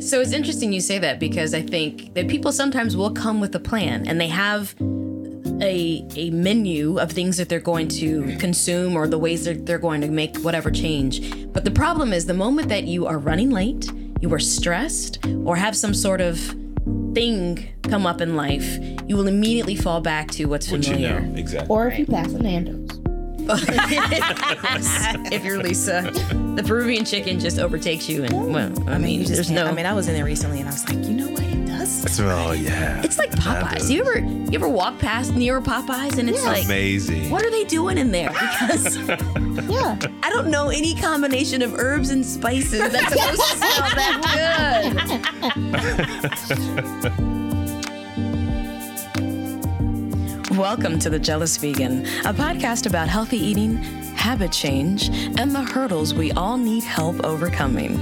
So it's interesting you say that because I think that people sometimes will come with a plan and they have a a menu of things that they're going to consume or the ways that they're going to make whatever change. But the problem is the moment that you are running late, you are stressed, or have some sort of thing come up in life, you will immediately fall back to what's What you familiar. know, exactly. Or if you pass a Nando's. if you're Lisa, the Peruvian chicken just overtakes you, and well, I, I mean, mean, you there's can't- no. I mean, I was in there recently, and I was like, you know what? It does. Oh yeah. it's like Popeyes. You ever you ever walk past near Popeyes and it's like, amazing. what are they doing in there? Because Yeah. I don't know any combination of herbs and spices that's supposed to smell that good. Welcome to The Jealous Vegan, a podcast about healthy eating, habit change, and the hurdles we all need help overcoming.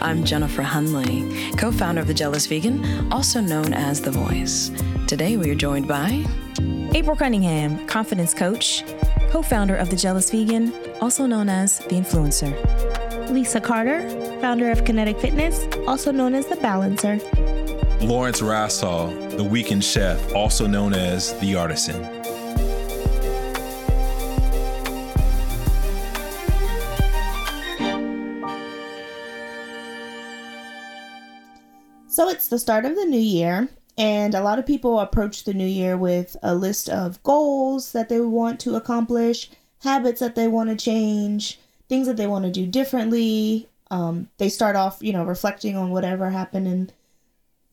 I'm Jennifer Hunley, co founder of The Jealous Vegan, also known as The Voice. Today we are joined by April Cunningham, confidence coach, co founder of The Jealous Vegan, also known as The Influencer. Lisa Carter, founder of Kinetic Fitness, also known as the Balancer. Lawrence Rassall, the weekend chef, also known as the artisan. So it's the start of the new year, and a lot of people approach the new year with a list of goals that they want to accomplish, habits that they want to change, things that they want to do differently. Um, they start off, you know, reflecting on whatever happened in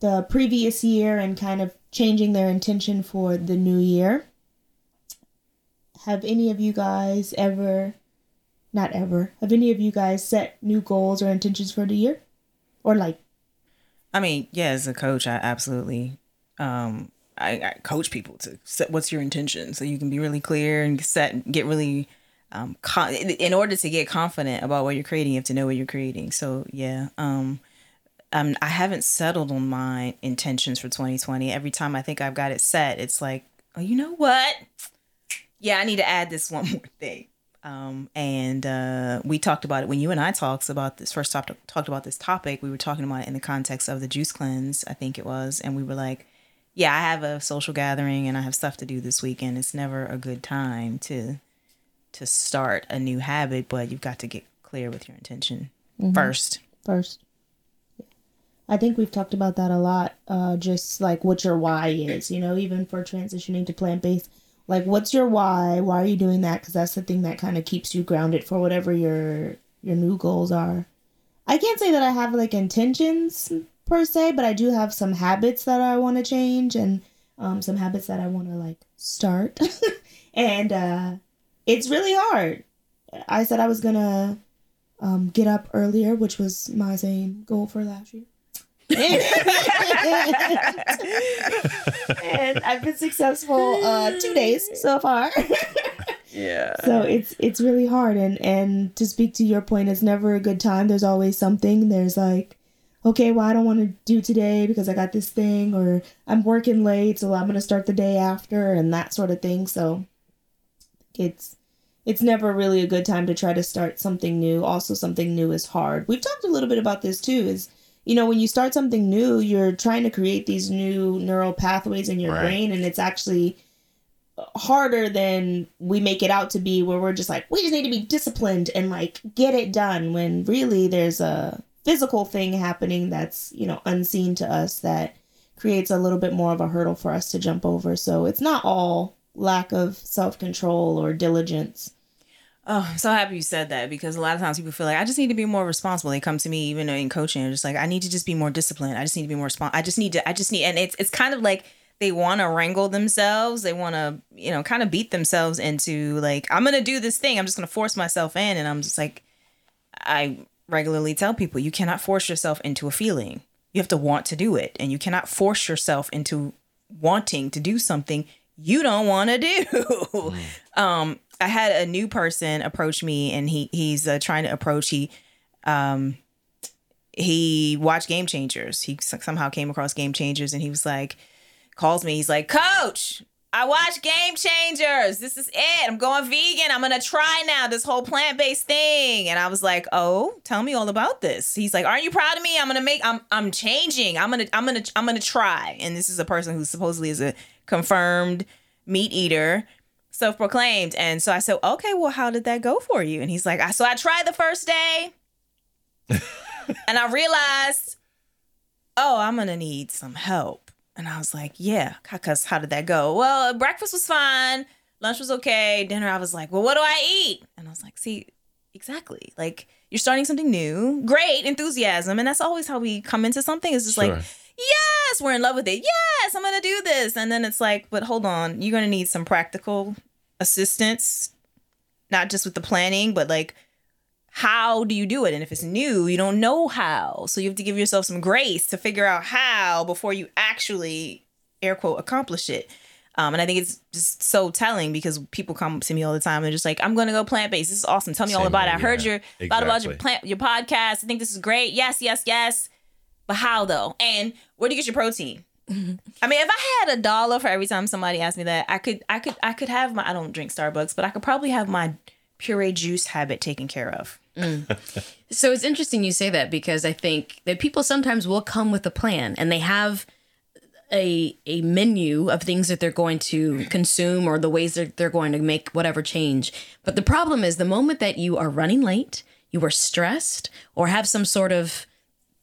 the previous year and kind of changing their intention for the new year. Have any of you guys ever, not ever, have any of you guys set new goals or intentions for the year? Or like I mean, yeah, as a coach, I absolutely um I, I coach people to set what's your intention so you can be really clear and set get really um con- in order to get confident about what you're creating you have to know what you're creating so yeah um um I haven't settled on my intentions for 2020 every time I think I've got it set it's like oh you know what yeah I need to add this one more thing um, and uh, we talked about it when you and I talked about this first talked talked about this topic. We were talking about it in the context of the juice cleanse, I think it was, and we were like, "Yeah, I have a social gathering and I have stuff to do this weekend. It's never a good time to to start a new habit, but you've got to get clear with your intention first. first. I think we've talked about that a lot. Uh, just like what your why is, you know, even for transitioning to plant based. Like, what's your why? Why are you doing that? Because that's the thing that kind of keeps you grounded for whatever your your new goals are. I can't say that I have like intentions per se, but I do have some habits that I want to change and um, some habits that I want to like start. and uh, it's really hard. I said I was gonna um, get up earlier, which was my same goal for last year. And I've been successful uh, two days so far. Yeah. so it's it's really hard, and and to speak to your point, it's never a good time. There's always something. There's like, okay, well, I don't want to do today because I got this thing, or I'm working late, so I'm gonna start the day after, and that sort of thing. So it's it's never really a good time to try to start something new. Also, something new is hard. We've talked a little bit about this too. Is you know when you start something new, you're trying to create these new neural pathways in your Right. brain, and it's actually harder than we make it out to be. Where we're just like, we just need to be disciplined and like get it done. When really there's a physical thing happening that's you know unseen to us that creates a little bit more of a hurdle for us to jump over. So it's not all lack of self control or diligence. Oh, I'm so happy you said that because a lot of times people feel like I just need to be more responsible. They come to me even in coaching, they're just like I need to just be more disciplined. I just need to be more respons. I just need to. I just need, and it's it's kind of like they want to wrangle themselves. They want to you know kind of beat themselves into like I'm gonna do this thing. I'm just gonna force myself in, and I'm just like I regularly tell people you cannot force yourself into a feeling. You have to want to do it, and you cannot force yourself into wanting to do something you don't want to do. um, I had a new person approach me, and he he's uh, trying to approach. He um, he watched Game Changers. He somehow came across Game Changers, and he was like, calls me. He's like, Coach, I watch Game Changers. This is it. I'm going vegan. I'm gonna try now this whole plant based thing. And I was like, oh, tell me all about this. He's like, aren't you proud of me? I'm gonna make. I'm I'm changing. I'm gonna I'm gonna I'm gonna try. And this is a person who supposedly is a confirmed meat eater, self proclaimed. And so I said, okay, well, how did that go for you? And he's like, I so I tried the first day, and I realized, oh, I'm gonna need some help. And I was like, yeah, because how did that go? Well, uh, breakfast was fine. Lunch was okay. Dinner, I was like, well, what do I eat? And I was like, see, exactly. Like, you're starting something new. Great enthusiasm. And that's always how we come into something. It's just Sure. like, yes, we're in love with it. Yes, I'm going to do this. And then it's like, but hold on, you're going to need some practical assistance, not just with the planning, but like, how do you do it? And if it's new, you don't know how. So you have to give yourself some grace to figure out how before you actually, air quote, accomplish it. Um, and I think it's just so telling because people come to me all the time and they're just like, I'm gonna go plant based. This is awesome. Tell me all Same about it. way, I heard yeah. your thought about your plant your podcast. I think this is great. Yes, yes, yes. But how though? And where do you get your protein? I mean, if I had a dollar for every time somebody asked me that, I could, I could, I could have my. I don't drink Starbucks, but I could probably have my puree juice habit taken care of. Mm. So it's interesting you say that because I think that people sometimes will come with a plan and they have a a menu of things that they're going to consume or the ways that they're going to make whatever change. But the problem is the moment that you are running late, you are stressed or have some sort of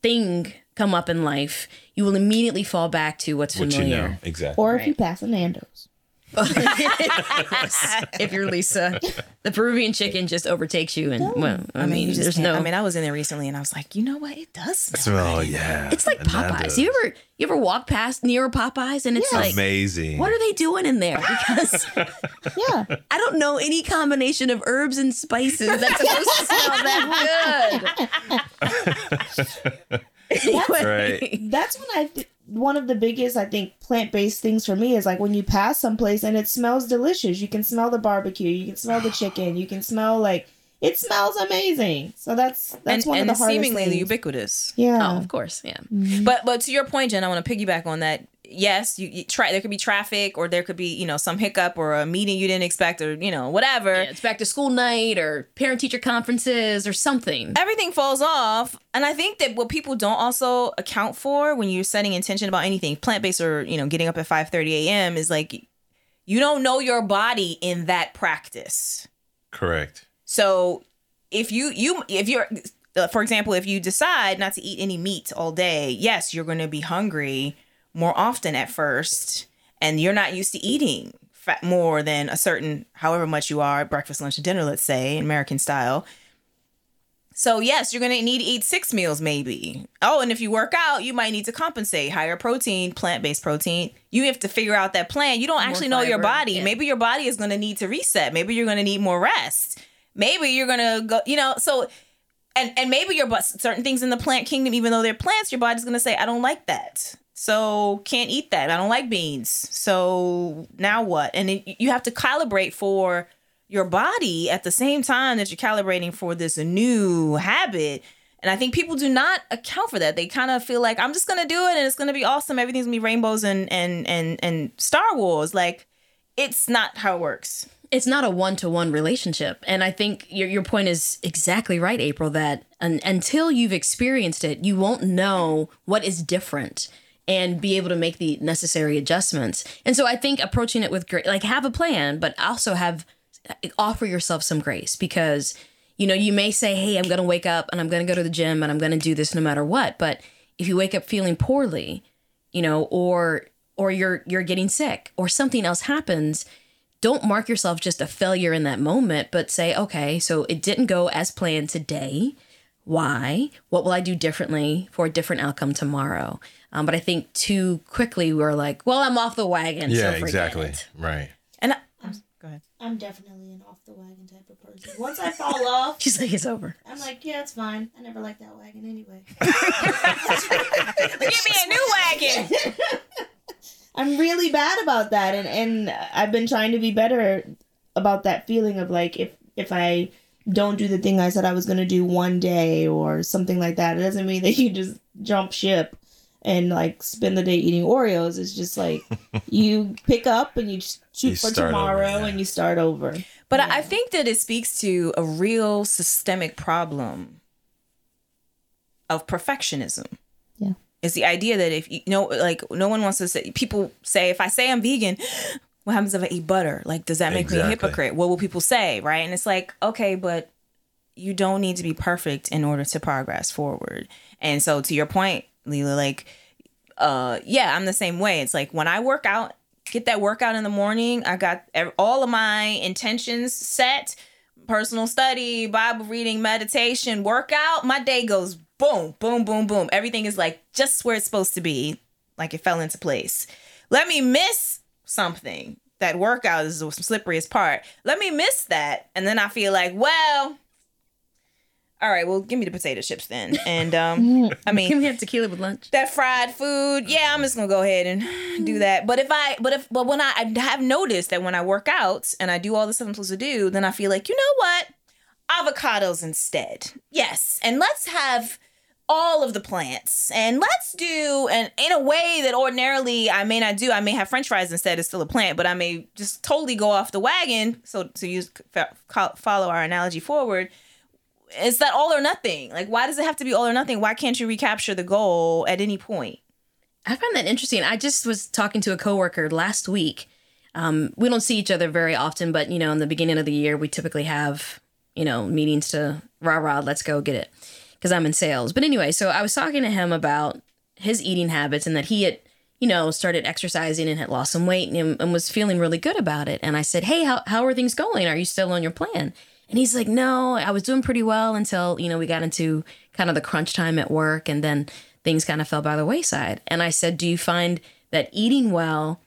thing come up in life, you will immediately fall back to what's What you familiar. know. Exactly. Or if you pass a Nando's. if you're Lisa, the Peruvian chicken just overtakes you and well, I, mean, you just there's no I mean, I was in there recently, and I was like, you know what? It does smell. Oh yeah. It's like Popeyes. You ever you ever walk past near Popeyes and it's like amazing. what are they doing in there? Because Yeah. I don't know any combination of herbs and spices that's supposed to smell that good. Anyway. Right. That's when I th- one of the biggest I think plant based things for me is like when you pass someplace and it smells delicious. You can smell the barbecue, you can smell the chicken, you can smell like it smells amazing. So that's that's and one and of the hardest seemingly things. ubiquitous. yeah. Oh, of course, yeah. Mm-hmm. But but to your point, Jen, I want to piggyback on that. Yes, you, you try. There could be traffic, or there could be you know some hiccup, or a meeting you didn't expect, or you know whatever. Yeah, It's back to school night or parent teacher conferences or something. everything falls off. And I think that what people don't also account for when you're setting intention about anything plant based or you know getting up at 5:30 a.m. is like you don't know your body in that practice. Correct. So if you you if you're uh, for example, if you decide not to eat any meat all day, yes, you're going to be hungry more often at first, and you're not used to eating fat more than a certain however much you are breakfast, lunch, and dinner, let's say, American style. So yes, you're gonna need to eat six meals maybe. Oh, and if you work out, you might need to compensate higher protein, plant-based protein. You have to figure out that plan. You don't actually know your body. yeah. Maybe your body is gonna need to reset. Maybe you're gonna need more rest. Maybe you're gonna go. You know, so and and maybe your but certain things in the plant kingdom, even though they're plants, your body's gonna say, I don't like that. So can't eat that. I don't like beans. So now what? And it, you have to calibrate for your body at the same time that you're calibrating for this new habit. And I think people do not account for that. They kind of feel like I'm just gonna do it and it's gonna be awesome. Everything's gonna be rainbows and and and and Star Wars. Like it's not how it works. It's not a one-to-one relationship. And i think your, your point is exactly right april that un, until you've experienced it you won't know what is different and be able to make the necessary adjustments. And so i think approaching it with great like have a plan but also have offer yourself some grace because you know you may say hey i'm going to wake up and i'm going to go to the gym and i'm going to do this no matter what. But if you wake up feeling poorly you know or or you're you're getting sick or something else happens don't mark yourself just a failure in that moment, but say, okay, so it didn't go as planned today. Why? What will I do differently for a different outcome tomorrow? Um, but I think too quickly we're like, well, I'm off the wagon. Yeah, forget exactly. it. Right. And I, go ahead. I'm definitely an off the wagon type of person. Once I fall off, She's like, it's over. I'm like, yeah, it's fine. I never liked that wagon anyway. Give me a new wagon. I'm really bad about that, and and I've been trying to be better about that feeling of like if if I don't do the thing I said I was gonna do one day or something like that, it doesn't mean that you just jump ship. and like spend the day eating Oreos. It's just like you pick up and you shoot You for start over, tomorrow yeah. and you start over. But I I think that it speaks to a real systemic problem of perfectionism. Yeah. It's the idea that if you know, like, no one wants to say, people say, if I say I'm vegan, what happens if I eat butter? Like, does that make me a hypocrite? What will people say? Right. And it's like, okay, but you don't need to be perfect in order to progress forward. And so, to your point, Leela, like, uh, yeah, I'm the same way. It's like when I work out, get that workout in the morning, I got all of my intentions set personal study, Bible reading, meditation, workout, my day goes boom, boom, boom, boom. Everything is like just where it's supposed to be, like it fell into place. Let me miss something. That workout is the slipperiest part. Let me miss that. And then I feel like, well, all right, well, give me the potato chips then. And um, I mean, Can we have tequila with lunch? that fried food yeah i'm just gonna go ahead and do that but if i but if but when i, I have noticed that when i work out and i do all the stuff i'm supposed to do then i feel like you know what avocados instead yes and let's have all of the plants and let's do and in a way that ordinarily i may not do i may have french fries instead it's still a plant but i may just totally go off the wagon so to use follow our analogy forward it's that all or nothing. Like, why does it have to be all or nothing? Why can't you recapture the goal at any point? I find that interesting. I just was talking to a coworker last week. Um, we don't see each other very often, but you know, in the beginning of the year, we typically have you know meetings to rah rah, let's go get it, because I'm in sales. But anyway, so I was talking to him about his eating habits and that he had you know started exercising and had lost some weight and, and was feeling really good about it. And I said, hey, how how are things going? Are you still on your plan? And he's like, no, I was doing pretty well until, you know, we got into kind of the crunch time at work and then things kind of fell by the wayside. And I said, do you find that eating well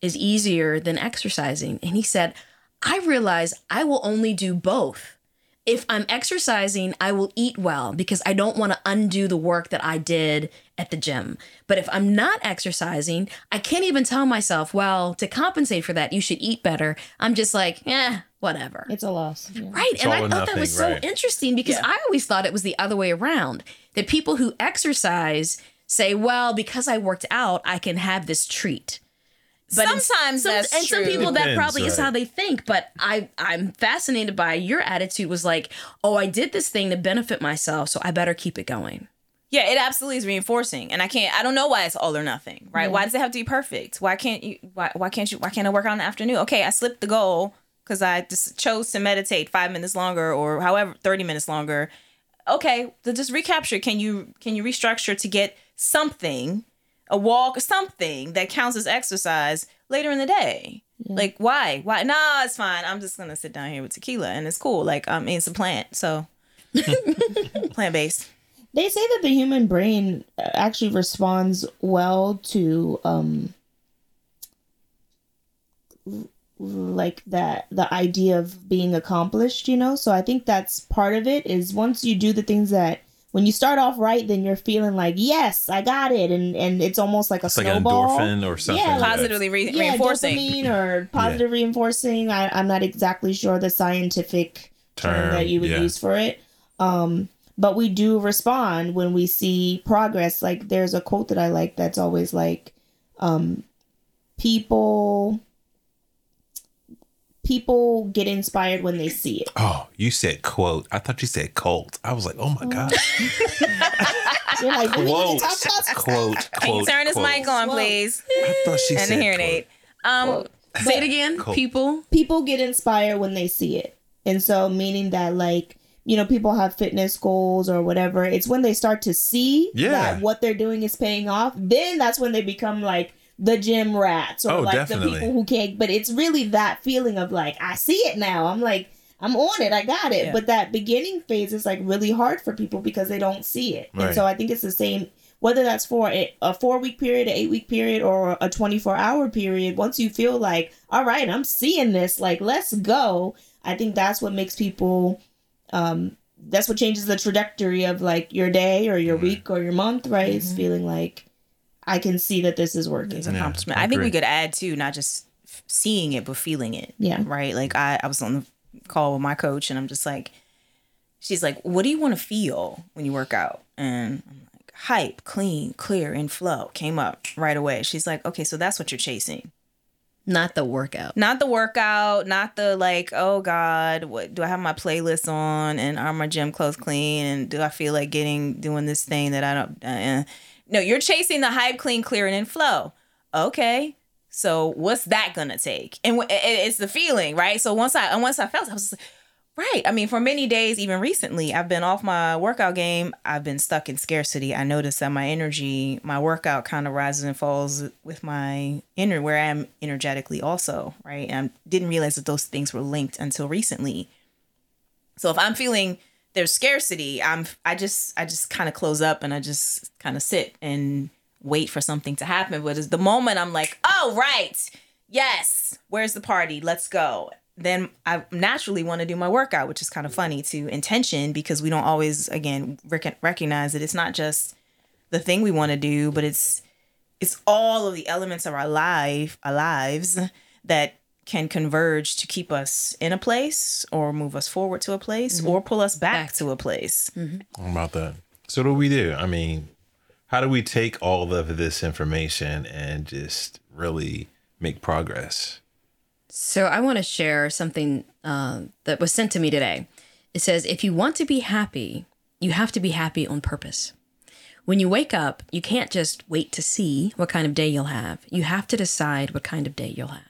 is easier than exercising? And he said, I realize I will only do both. If I'm exercising, I will eat well because I don't want to undo the work that I did at the gym. But if I'm not exercising, I can't even tell myself, well, to compensate for that, you should eat better. I'm just like, eh, whatever. It's a loss. Yeah. Right. and I or thought that was so right. interesting because I always thought it was the other way around. That people who exercise say, well, because I worked out, I can have this treat. But in- Sometimes some, that's and some true. people that Depends, probably is how they think. But I I'm fascinated by your attitude was like, oh, I did this thing to benefit myself, so I better keep it going. Yeah, it absolutely is reinforcing, and I can't. I don't know why it's all or nothing, right? Mm-hmm. Why does it have to be perfect? Why can't you? Why why can't you? Why can't I work out in the afternoon? Okay, I slipped the goal because I just chose to meditate five minutes longer or however thirty minutes longer. Okay, then just recapture. Can you can you restructure to get something, a walk, something that counts as exercise later in the day? Like why? Why? Nah, it's fine. I'm just gonna sit down here with tequila and it's cool. Like I mean, it's a plant, so plant based. They say that the human brain uh, actually responds well to um like that the idea of being accomplished, you know? So I think that's part of it is once you do the things that when you start off right, then you're feeling like, yes, I got it. And and it's almost like a It's like an endorphin or something. Yeah, like. Positively re- yeah, reinforcing. dopamine or positive reinforcing. I, I'm not exactly sure the scientific term, Term, that you would yeah. use for it. Um, but we do respond when we see progress. Like there's a quote that I like that's always like, um, people people get inspired when they see it. Oh, you said quote. I thought you said cult. I was like, oh my god. You're like, "Do quote, talk about this?" quote, Can you quote. turn his mic on, please? I thought she And the said hearing quote. aid. Um, Say it again, Cool. people. people get inspired when they see it. And so meaning that like, you know, people have fitness goals or whatever. It's when they start to see Yeah. that what they're doing is paying off, then that's when they become like the gym rats or Oh, like definitely. the people who can't but it's really that feeling of like, I see it now. I'm like I'm on it. I got it. Yeah. But that beginning phase is like really hard for people because they don't see it. And so I think it's the same whether that's for a, a four week period, an eight week period, or a 24 hour period. Once you feel like, all right, I'm seeing this, like, let's go. I think that's what makes people, um, that's what changes the trajectory of like your day or your week or your month, right? It's feeling like I can see that this is working. it's an Yeah, accomplishment. I I think we could add too, not just f- seeing it, but feeling it. Yeah. Right. Like I, I was on the call with my coach, and I'm just like, she's like, "What do you want to feel when you work out?" And I'm like, hype, clean, clear, and flow came up right away. She's like, okay, so that's what you're chasing. Not the workout. Not the workout, not the like, oh God, what do I have my playlist on and are my gym clothes clean and do I feel like getting doing this thing that I don't uh, No, you're chasing the hype, clean, clear, and flow. Okay. So what's that gonna take? And it's the feeling, right? So once I once I felt, I was like, Right. I mean, for many days, even recently, I've been off my workout game. I've been stuck in scarcity. I noticed that my energy, my workout kind of rises and falls with my inner, where I am energetically also. Right. And I didn't realize that those things were linked until recently. So if I'm feeling there's scarcity, I'm, I just, I just kind of close up and I just kind of sit and wait for something to happen. But the moment I'm like, oh, right. Yes. Where's the party? Let's go then I naturally want to do my workout, which is kind of funny to intention because we don't always, again, rec- recognize that it's not just the thing we want to do, but it's it's all of the elements of our life, our lives that can converge to keep us in a place or move us forward to a place mm-hmm. or pull us back, back. to a place. Mm-hmm. about that? So, what do we do? I mean, how do we take all of this information and just really make progress? So I want to share something uh, that was sent to me today. It says, if you want to be happy, you have to be happy on purpose. When you wake up, you can't just wait to see what kind of day you'll have. You have to decide what kind of day you'll have.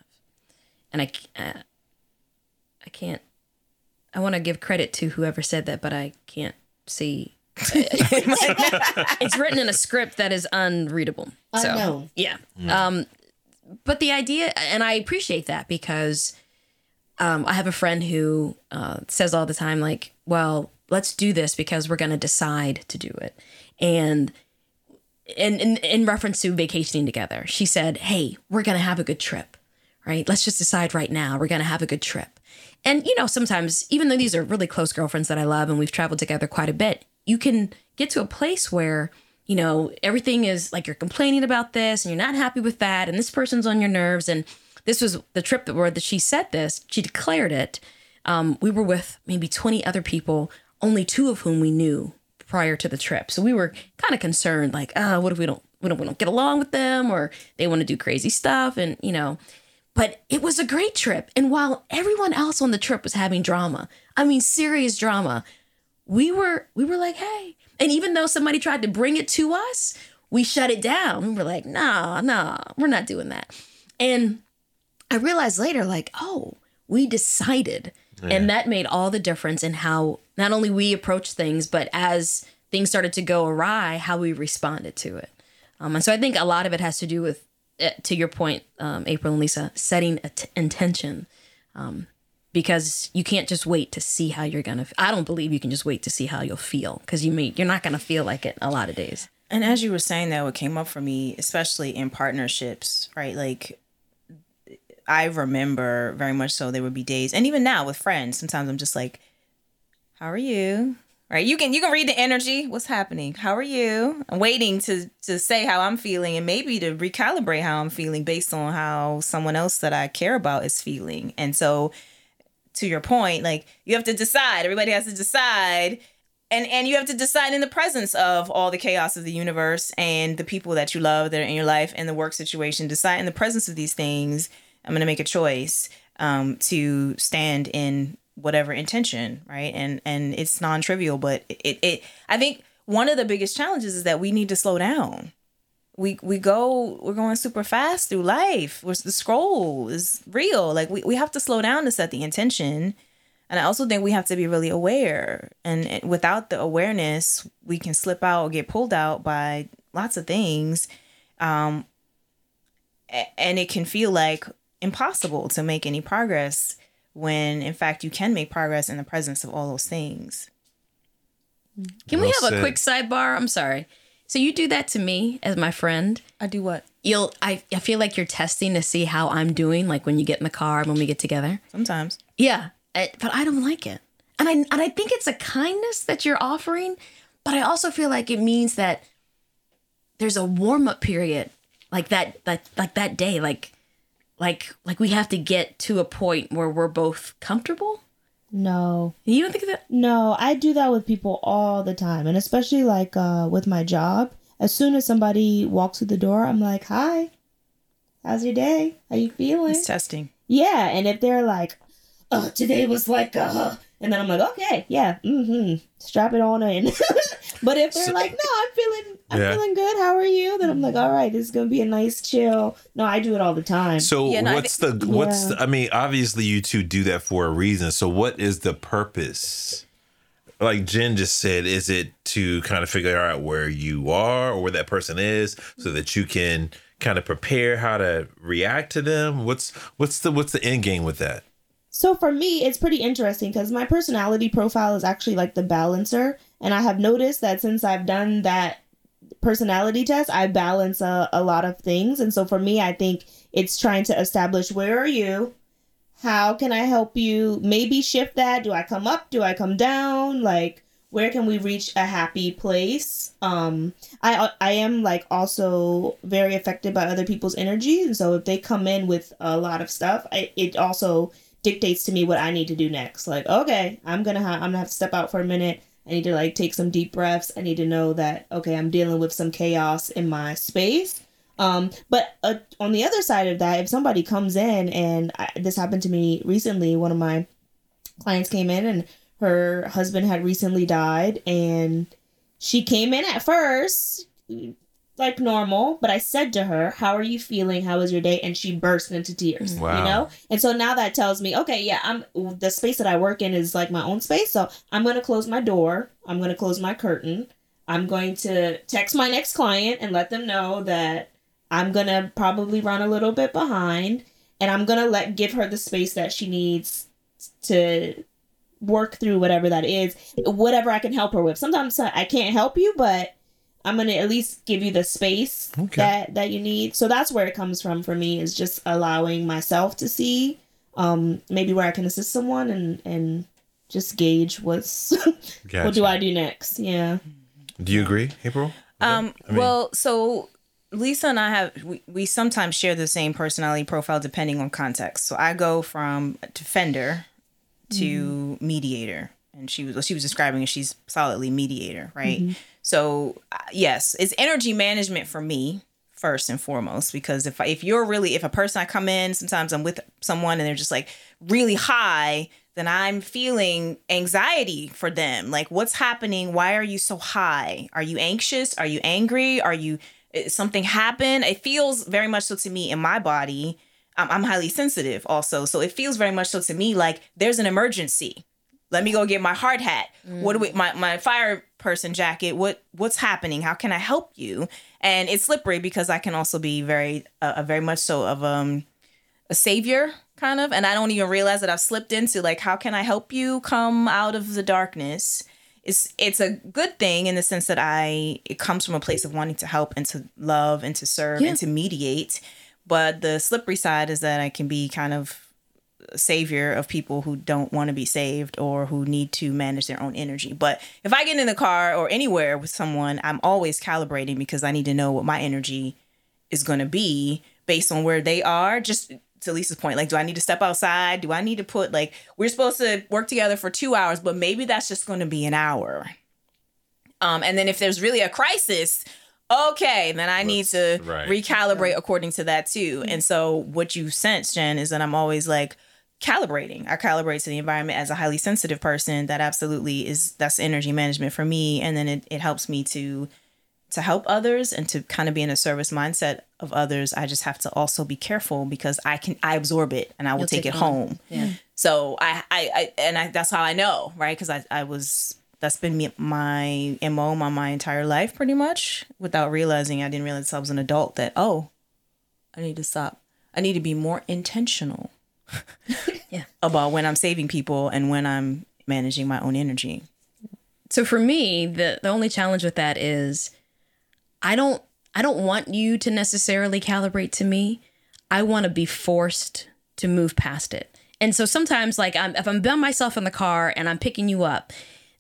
And I, uh, I can't. I want to give credit to whoever said that, but I can't see. it's written in a script that is unreadable. So Unknown. yeah. Mm. Um, but the idea, and I appreciate that because um, I have a friend who uh, says all the time, like, well, let's do this because we're going to decide to do it. And in, in, in reference to vacationing together, she said, hey, we're going to have a good trip, right? Let's just decide right now. We're going to have a good trip. And, you know, sometimes, even though these are really close girlfriends that I love and we've traveled together quite a bit, you can get to a place where you know, everything is like you're complaining about this and you're not happy with that, and this person's on your nerves. And this was the trip that where that she said this, she declared it. Um, we were with maybe 20 other people, only two of whom we knew prior to the trip. So we were kind of concerned, like, oh, what if we don't we don't we don't get along with them or they want to do crazy stuff and you know. But it was a great trip. And while everyone else on the trip was having drama, I mean serious drama, we were we were like, hey, and even though somebody tried to bring it to us, we shut it down. We were like, nah, nah, we're not doing that. And I realized later, like, oh, we decided. Yeah. And that made all the difference in how not only we approached things, but as things started to go awry, how we responded to it. Um, and so I think a lot of it has to do with, to your point, um, April and Lisa, setting t- intention. Um, because you can't just wait to see how you're gonna. I don't believe you can just wait to see how you'll feel because you may you're not gonna feel like it a lot of days. And as you were saying that, what came up for me, especially in partnerships, right? Like I remember very much so there would be days, and even now with friends, sometimes I'm just like, "How are you?" Right? You can you can read the energy. What's happening? How are you? I'm waiting to to say how I'm feeling, and maybe to recalibrate how I'm feeling based on how someone else that I care about is feeling. And so to your point, like you have to decide. Everybody has to decide. And and you have to decide in the presence of all the chaos of the universe and the people that you love that are in your life and the work situation. Decide in the presence of these things. I'm gonna make a choice um, to stand in whatever intention, right? And and it's non-trivial, but it, it I think one of the biggest challenges is that we need to slow down we we go we're going super fast through life. Where's the scroll is real. Like we, we have to slow down to set the intention. And I also think we have to be really aware. And without the awareness, we can slip out or get pulled out by lots of things. Um, and it can feel like impossible to make any progress when, in fact, you can make progress in the presence of all those things. Can well we have said. a quick sidebar? I'm sorry. So you do that to me as my friend. I do what? You'll I, I feel like you're testing to see how I'm doing, like when you get in the car when we get together. Sometimes. Yeah. It, but I don't like it. And I and I think it's a kindness that you're offering, but I also feel like it means that there's a warm-up period like that that like that day like like like we have to get to a point where we're both comfortable no. You don't think that? No, I do that with people all the time, and especially like uh, with my job. as soon as somebody walks through the door, I'm like, "Hi, how's your day? How you feeling?" It's testing. Yeah, and if they're like, "Oh, today was like uh," and then I'm like, "Okay, yeah, mm-hmm, strap it on in." but if they're So- like, "No, I'm feeling, I'm Yeah. feeling good. How are you?" Then I'm like, "All right, this is gonna be a nice chill." No, I do it all the time. So Yeah, no, I what's the what's Yeah. the, I mean, obviously you two do that for a reason. So what is the purpose? Like Jen just said, is it to kind of figure out where you are or where that person is so that you can kind of prepare how to react to them? What's what's the what's the end game with that? So for me, it's pretty interesting because my personality profile is actually like the balancer. And I have noticed that since I've done that personality test, I balance a, a lot of things. And so for me, I think it's trying to establish where are you? How can I help you? Maybe shift that. Do I come up? Do I come down? Like, where can we reach a happy place? Um, I I am like also very affected by other people's energy, and so if they come in with a lot of stuff, I, it also dictates to me what I need to do next. Like, okay, I'm gonna have I'm gonna have to step out for a minute. I need to like take some deep breaths. I need to know that okay, I'm dealing with some chaos in my space. Um, but uh, on the other side of that, if somebody comes in and I, this happened to me recently, one of my clients came in and her husband had recently died and she came in at first like normal but i said to her how are you feeling how was your day and she burst into tears Wow. you know and so now that tells me okay yeah i'm the space that i work in is like my own space so i'm going to close my door i'm going to close my curtain i'm going to text my next client and let them know that i'm going to probably run a little bit behind and i'm going to let give her the space that she needs to work through whatever that is, whatever I can help her with. Sometimes I can't help you, but I'm gonna at least give you the space Okay. that that you need. So that's where it comes from for me is just allowing myself to see um maybe where I can assist someone and and just gauge what's what do I do next. Yeah. Do you agree, April? Um, I mean- well, so Lisa and I have we, we sometimes share the same personality profile depending on context. So I go from defender to mediator, and she was what she was describing is she's solidly mediator, right? So uh, yes, it's energy management for me first and foremost because if if you're really if a person I come in sometimes I'm with someone and they're just like really high then I'm feeling anxiety for them. Like what's happening? Why are you so high? Are you anxious? Are you angry? Are you something happened? It feels very much so to me in my body I'm, I'm highly sensitive also. So it feels very much so to me like there's an emergency. Let me go get my hard hat. What do we my, my fire person jacket what what's happening? How can i help you? And it's slippery because i can also be very uh, a very much so of um a savior kind of. And i don't even realize that i've slipped into like how can i help you come out of the darkness? It's it's a good thing in the sense that i it comes from a place of wanting to help and to love and to serve Yeah. and to mediate. But the slippery side is that i can be kind of savior of people who don't want to be saved or who need to manage their own energy. But if I get in the car or anywhere with someone, I'm always calibrating because I need to know what my energy is going to be based on where they are. Just to Lisa's point, like, do I need to step outside? Do I need to put, like, we're supposed to work together for two hours, but maybe that's just going to be an hour. Um, and then if there's really a crisis, okay, then I need to right. recalibrate according to that too. And so what you sense, Jen, is that I'm always like calibrating. I calibrate to the environment as a highly sensitive person. That absolutely is that's energy management for me. And then it, it helps me to to help others and to kind of be in a service mindset of others. I just have to also be careful because I can I absorb it and I will take, take it home. Yeah. So I, I, I and I, that's how I know, right? Because I, I was that's been me, my mo my, my entire life, pretty much. Without realizing, I didn't realize I was an adult. That oh, I need to stop. I need to be more intentional. Yeah. About when I'm saving people and when I'm managing my own energy. So for me, the the only challenge with that is I don't I don't want you to necessarily calibrate to me. I want to be forced to move past it. And so sometimes like I'm if I'm by myself in the car and I'm picking you up,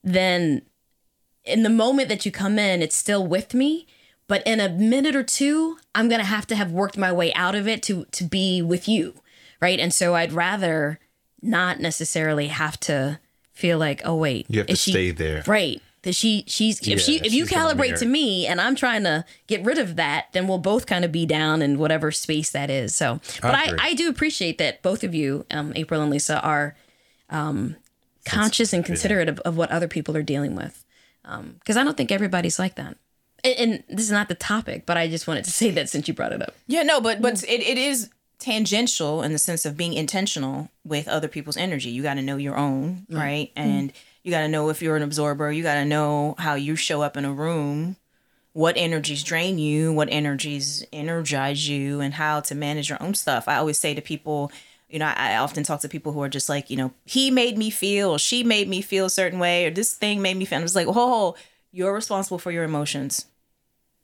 then in the moment that you come in, it's still with me. But in a minute or two, I'm gonna have to have worked my way out of it to to be with you, right? And so I'd rather not necessarily have to feel like, oh wait, You have to she- stay there. right? that she she's if she if you calibrate to me and I'm trying to get rid of that, then we'll both kind of be down in whatever space that is. So, but I agree. I, do appreciate that both of you, um, April and Lisa, are um, conscious and considerate of, of what other people are dealing with. Because I don't think everybody's like that. And, and this is not the topic, but I just wanted to say that since you brought it up. Yeah, no, but but it, it is tangential in the sense of being intentional with other people's energy. You got to know your own, right? Mm-hmm. And you got to know if you're an absorber. You got to know how you show up in a room, what energies drain you, what energies energize you, and how to manage your own stuff. I always say to people, you know, I, often talk to people who are just like, you know, he made me feel, or she made me feel a certain way, or this thing made me feel. I'm just like, whoa, you're responsible for your emotions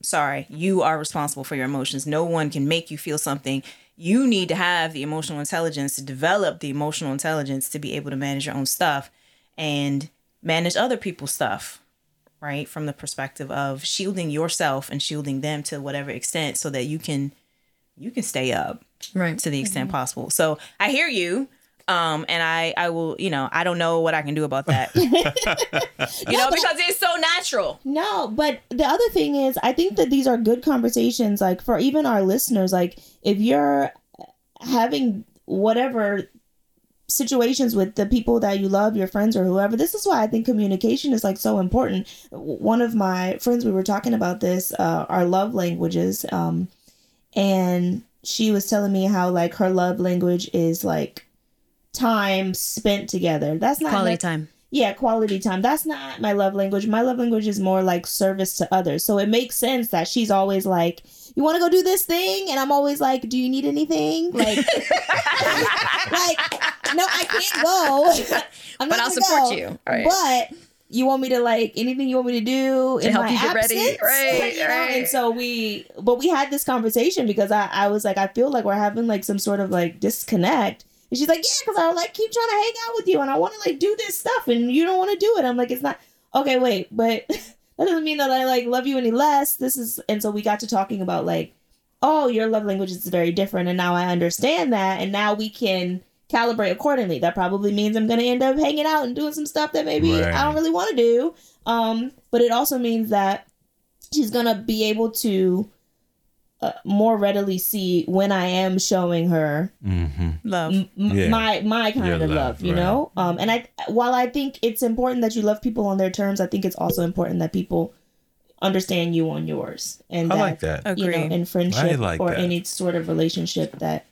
sorry, you are responsible for your emotions. No one can make you feel something. You need to have the emotional intelligence to develop the emotional intelligence to be able to manage your own stuff and manage other people's stuff, right? From the perspective of shielding yourself and shielding them to whatever extent so that you can you can stay up Right. to the extent mm-hmm. possible. So I hear you. Um, and I, I will, you know, I don't know what I can do about that. you know, because it's so natural. No, but the other thing is, I think that these are good conversations, like for even our listeners. Like, if you're having whatever situations with the people that you love, your friends or whoever, this is why I think communication is like so important. One of my friends, we were talking about this, uh, our love languages, um, and she was telling me how like her love language is like time spent together. That's not Quality nec- time. yeah, quality time. That's not my love language. My love language is more like service to others. So it makes sense that she's always like, "You want to go do this thing?" and I'm always like, "Do you need anything?" Like, like, no, I can't go. I'm But I'll support go. you. Right. But you want me to like anything you want me to do To help my you get ready. absence? Right, you know? right. And so we, but we had this conversation because I, I was like, I feel like we're having like some sort of like disconnect. And she's like, yeah, because I like keep trying to hang out with you and I want to like do this stuff and you don't want to do it. I'm like, it's not okay. Wait, but that doesn't mean that I like love you any less. This is, and so we got to talking about like, oh, your love language is very different, and now I understand that, and now we can calibrate accordingly. That probably means I'm gonna end up hanging out and doing some stuff that maybe Right. I don't really want to do. Um, but it also means that she's gonna be able to uh, more readily see when I am showing her Mm-hmm. Love. m- m- Yeah. my my kind Your of love, love, you right. know. Um, and I while I think it's important that you love people on their terms, I think it's also important that people understand you on yours, and I that, like that. you know, in friendship like or that. any sort of relationship that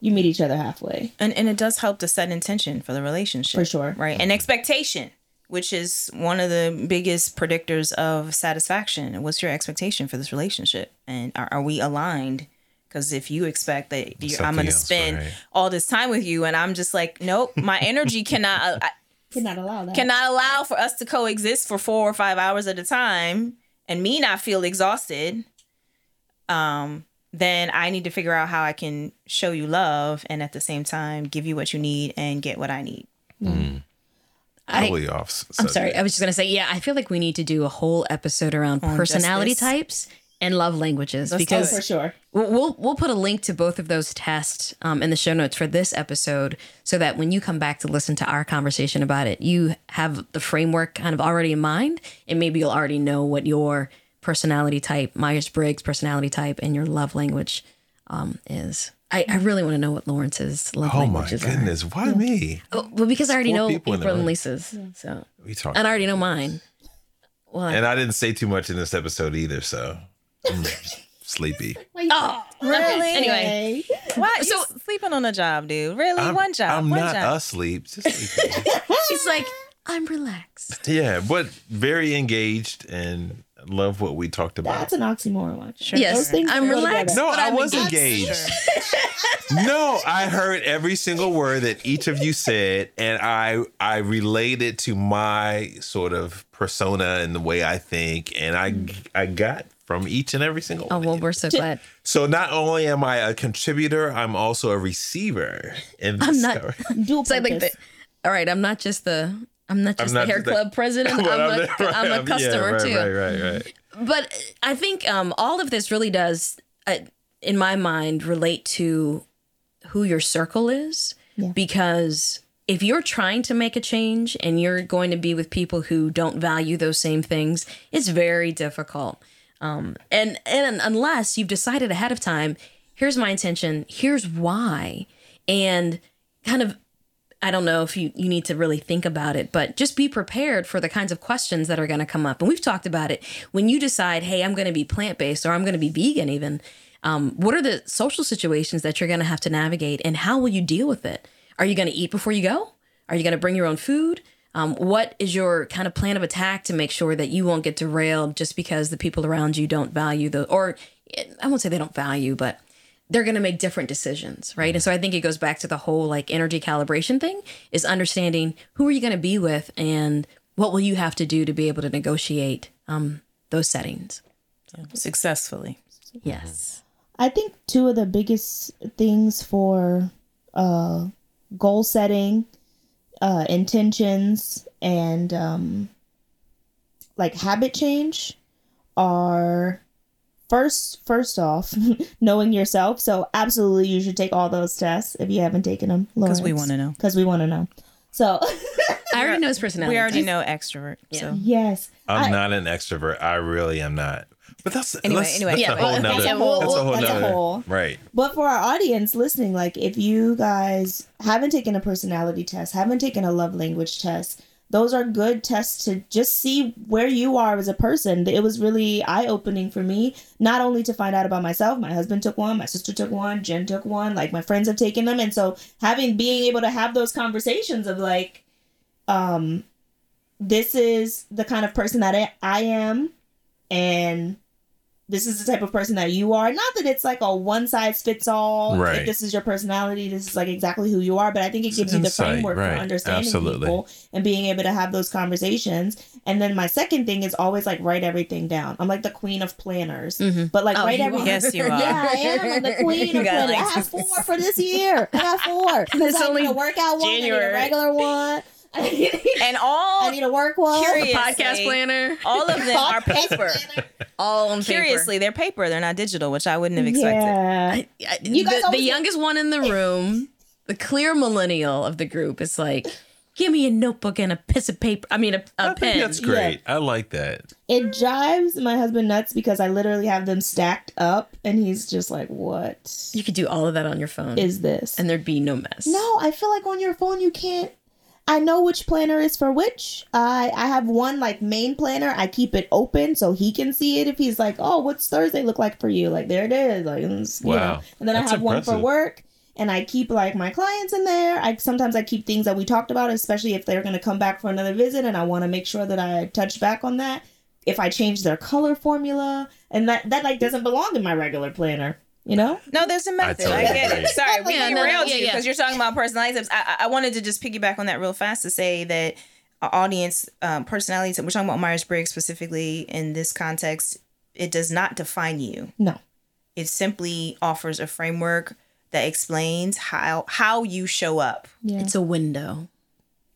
you meet each other halfway. and and it does help to set intention for the relationship For sure. right and expectation which is one of the biggest predictors of satisfaction. What's your expectation for this relationship? And are, are we aligned? Because if you expect that you, i'm going to spend right. all this time with you and i'm just like nope my energy cannot I, Cannot allow that. cannot allow for us to coexist for four or five hours at a time and me not feel exhausted um then i need to figure out how i can show you love and at the same time give you what you need and get what i need. I- Totally off. I'm sorry. I was just gonna say, yeah, I feel like we need to do a whole episode around personality this? types and love languages Let's oh, because for sure. We'll, we'll we'll put a link to both of those tests um, in the show notes for this episode, so that when you come back to listen to our conversation about it, you have the framework kind of already in mind, and maybe you'll already know what your personality type, Myers Briggs personality type, and your love language um, is. I, I really want to know what Lawrence's love is. Oh my languages are. goodness! Why me? Oh, well, because I already Four know people in the April and. Lisa's, so We talk. and I already know mine. Well, And I didn't say too much in this episode either, so I'm sleepy. oh, Really? Anyway, why So- you sleeping on a job dude really I'm, one job I'm one not job asleep. Just she's like, I'm relaxed. yeah, but very engaged and love what we talked about. That's an oxymoron. Watch. Yes, Those I'm relaxed. no, but I I'm was engaged. engaged. no, I heard every single word that each of you said, and I I related to my sort of persona and the way I think, and I hmm. I got from each and every single Oh well, we're so glad. So not only am I a contributor, I'm also a receiver. In this I'm not- story. Dual It's like, like purpose. the, all right, I'm not just the I'm not just not the hair just the- club president. I'm, Well, a, the- right, I'm a yeah, customer right, too. Right, right, right. But I think um, all of this really does, uh, in my mind, relate to who your circle is Yeah. because if you're trying to make a change and you're going to be with people who don't value those same things, it's very difficult. Um, and and unless you've decided ahead of time, here's my intention, here's why, and kind of I don't know if you, you need to really think about it, but just be prepared for the kinds of questions that are going to come up. And we've talked about it. When you decide, hey, I'm going to be plant based or I'm going to be vegan, even, um, what are the social situations that you're going to have to navigate and how will you deal with it? Are you going to eat before you go? Are you going to bring your own food? Um, what is your kind of plan of attack to make sure that you won't get derailed just because the people around you don't value the, or I won't say they don't value, but they're going to make different decisions, right? And so I think it goes back to the whole like energy calibration thing is understanding who are you going to be with and what will you have to do to be able to negotiate um, those settings. Successfully. Yes. I think two of the biggest things for uh, goal setting, uh, intentions, and um, like habit change are first first off knowing yourself so absolutely you should take all those tests if you haven't taken them Because we want to know. because we want to know so I already know his personality. We already type. know extrovert. So yes I'm I- not an extrovert. I really am not. But that's Anyway, that's, anyway. that's Yeah, a whole nother. that's a That's whole- a whole that's a whole- Right. But for our audience listening, like if you guys haven't taken a personality test, haven't taken a love language test, those are good tests to just see where you are as a person. It was really eye opening for me, not only to find out about myself, my husband took one, my sister took one, Jen took one, like my friends have taken them. And so having being able to have those conversations of like, um, this is the kind of person that I- I am, and this is the type of person that you are. Not that it's like a one size fits all. Right. If this is your personality, this is like exactly who you are. But I think it It's gives you the framework right. for understanding Absolutely. people and being able to have those conversations. And then my second thing is always like write everything down. I'm like the queen of planners, mm-hmm. but like Oh, write everything. are. Yes, you are. Yeah, I am. I'm the queen of got, planners. I have four for this year. I have four. Because I only need a workout one. I need a regular one. I need, and all I need a work one. Curious. Podcast planner, all of them are paper. planner. all on paper. Curiously, they're paper. They're not digital, which I wouldn't have expected. Yeah. I- You guys the, the always- youngest one in the room, the clear millennial of the group, is like, give me a notebook and a piece of paper. I mean, a, a I think pen. that's great. I like that. It drives my husband nuts because I literally have them stacked up and he's just like, What You could do all of that on your phone, is this? and there'd be no mess. no, I feel like on your phone you can't I know which planner is for which. I I have one like main planner. I keep it open so he can see it if he's like, "Oh, what's Thursday look like for you?" Like there it is. Like mm, you Wow. know. And then That's I have one for work and I keep like my clients in there. I sometimes I keep things that we talked about, especially if they're going to come back for another visit and I want to make sure that I touch back on that. If I change their color formula and that that like doesn't belong in my regular planner, you know? No, there's a method. I, totally get agree. it. Sorry, we Yeah, no, derailed yeah, you yeah. because you're talking about personality types. I, I I wanted to just piggyback on that real fast to say that audience um, personality type, we're talking about Myers Briggs specifically in this context. It does not define you. No. It simply offers a framework that explains how how you show up. Yeah. It's a window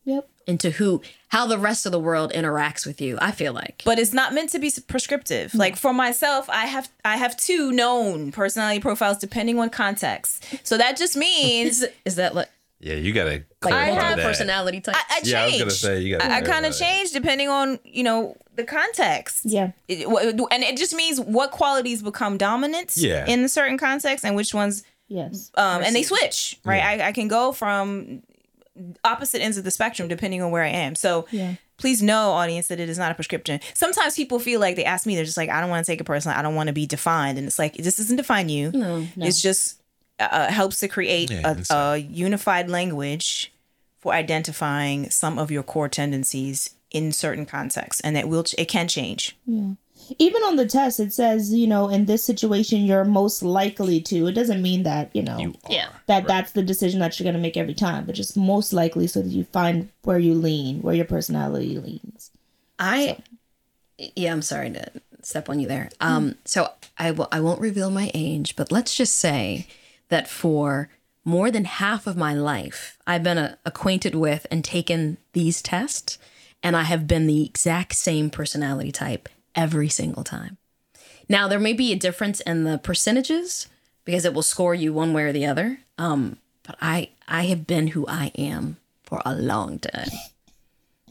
Yep. into who, how the rest of the world interacts with you. I feel like, but it's not meant to be prescriptive. Like for myself, I have I have two known personality profiles depending on context. So that just means is, is that like Yeah, you gotta like clarify multiple that. personality types? I, I change. Yeah, I was gonna say you gotta. I, I kind of that. change depending on you know the context. Yeah. It- and it just means what qualities become dominant Yeah. in a certain context and which ones Yes. um and they switch right I, I can go from opposite ends of the spectrum depending on where i am. So Yeah. please know audience that it is not a prescription. Sometimes people feel like they ask me they're just like i don't want to take it personally. I don't want to be defined. And it's like this doesn't define you. No, it's just uh, helps to create Yeah, a, a unified language for identifying some of your core tendencies in certain contexts, and it will ch- it can change. Even on the test, it says, you know, in this situation, you're most likely to. It doesn't mean that, you know, You are. Yeah. that that's the decision that you're going to make every time, but just most likely so that you find where you lean, where your personality leans. I yeah, I'm sorry to step on you there. Um, so I will I won't reveal my age, but let's just say that for more than half of my life, I've been uh, acquainted with and taken these tests, and I have been the exact same personality type every single time. Now there may be a difference in the percentages because it will score you one way or the other. Um, but I I have been who I am for a long time.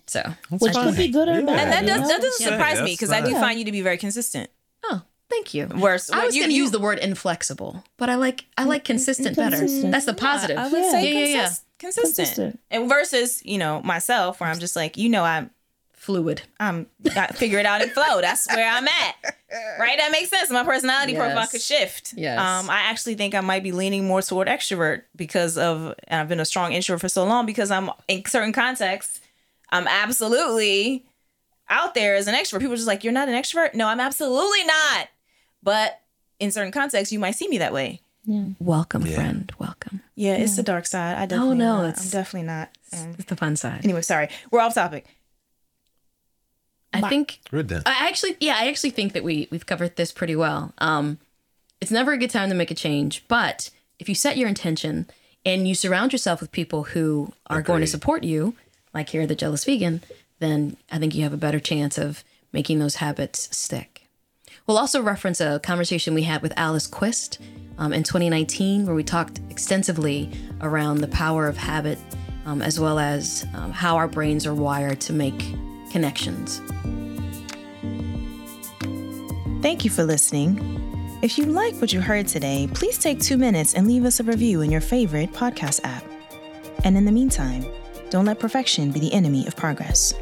So, Which could be good or bad. And that, does, that doesn't Yeah, surprise me because I do find you to be very consistent. oh, thank you. Whereas I was going to use the word inflexible, but I like I like consistent better. That's the positive. I would Yeah. say yeah, yeah, yeah. consist- consistent. Consistent. And versus, you know, myself where I'm just like, you know, I'm Fluid. I'm got figure it out and flow. That's where I'm at. Right? That makes sense. My personality profile could shift. Yes. Um, I actually think I might be leaning more toward extrovert because of and I've been a strong introvert for so long because I'm in certain contexts, I'm absolutely out there as an extrovert. People are just like, You're not an extrovert? No, I'm absolutely not. But in certain contexts, you might see me that way. Yeah. Welcome, Yeah. friend. Welcome. Yeah, it's the dark side. I definitely Oh no, not. it's- I'm definitely not. Um, It's the fun side. anyway, sorry. We're off topic. I think We're done. I actually, yeah, I actually think that we we've covered this pretty well. Um, it's never a good time to make a change, but if you set your intention and you surround yourself with people who are going to support you, like here, the Jealous Vegan, then I think you have a better chance of making those habits stick. We'll also reference a conversation we had with Alice Quist um, in 2019, where we talked extensively around the power of habit, um, as well as um, how our brains are wired to make connections. Thank you for listening. If you like what you heard today, please take two minutes and leave us a review in your favorite podcast app. And in the meantime, don't let perfection be the enemy of progress.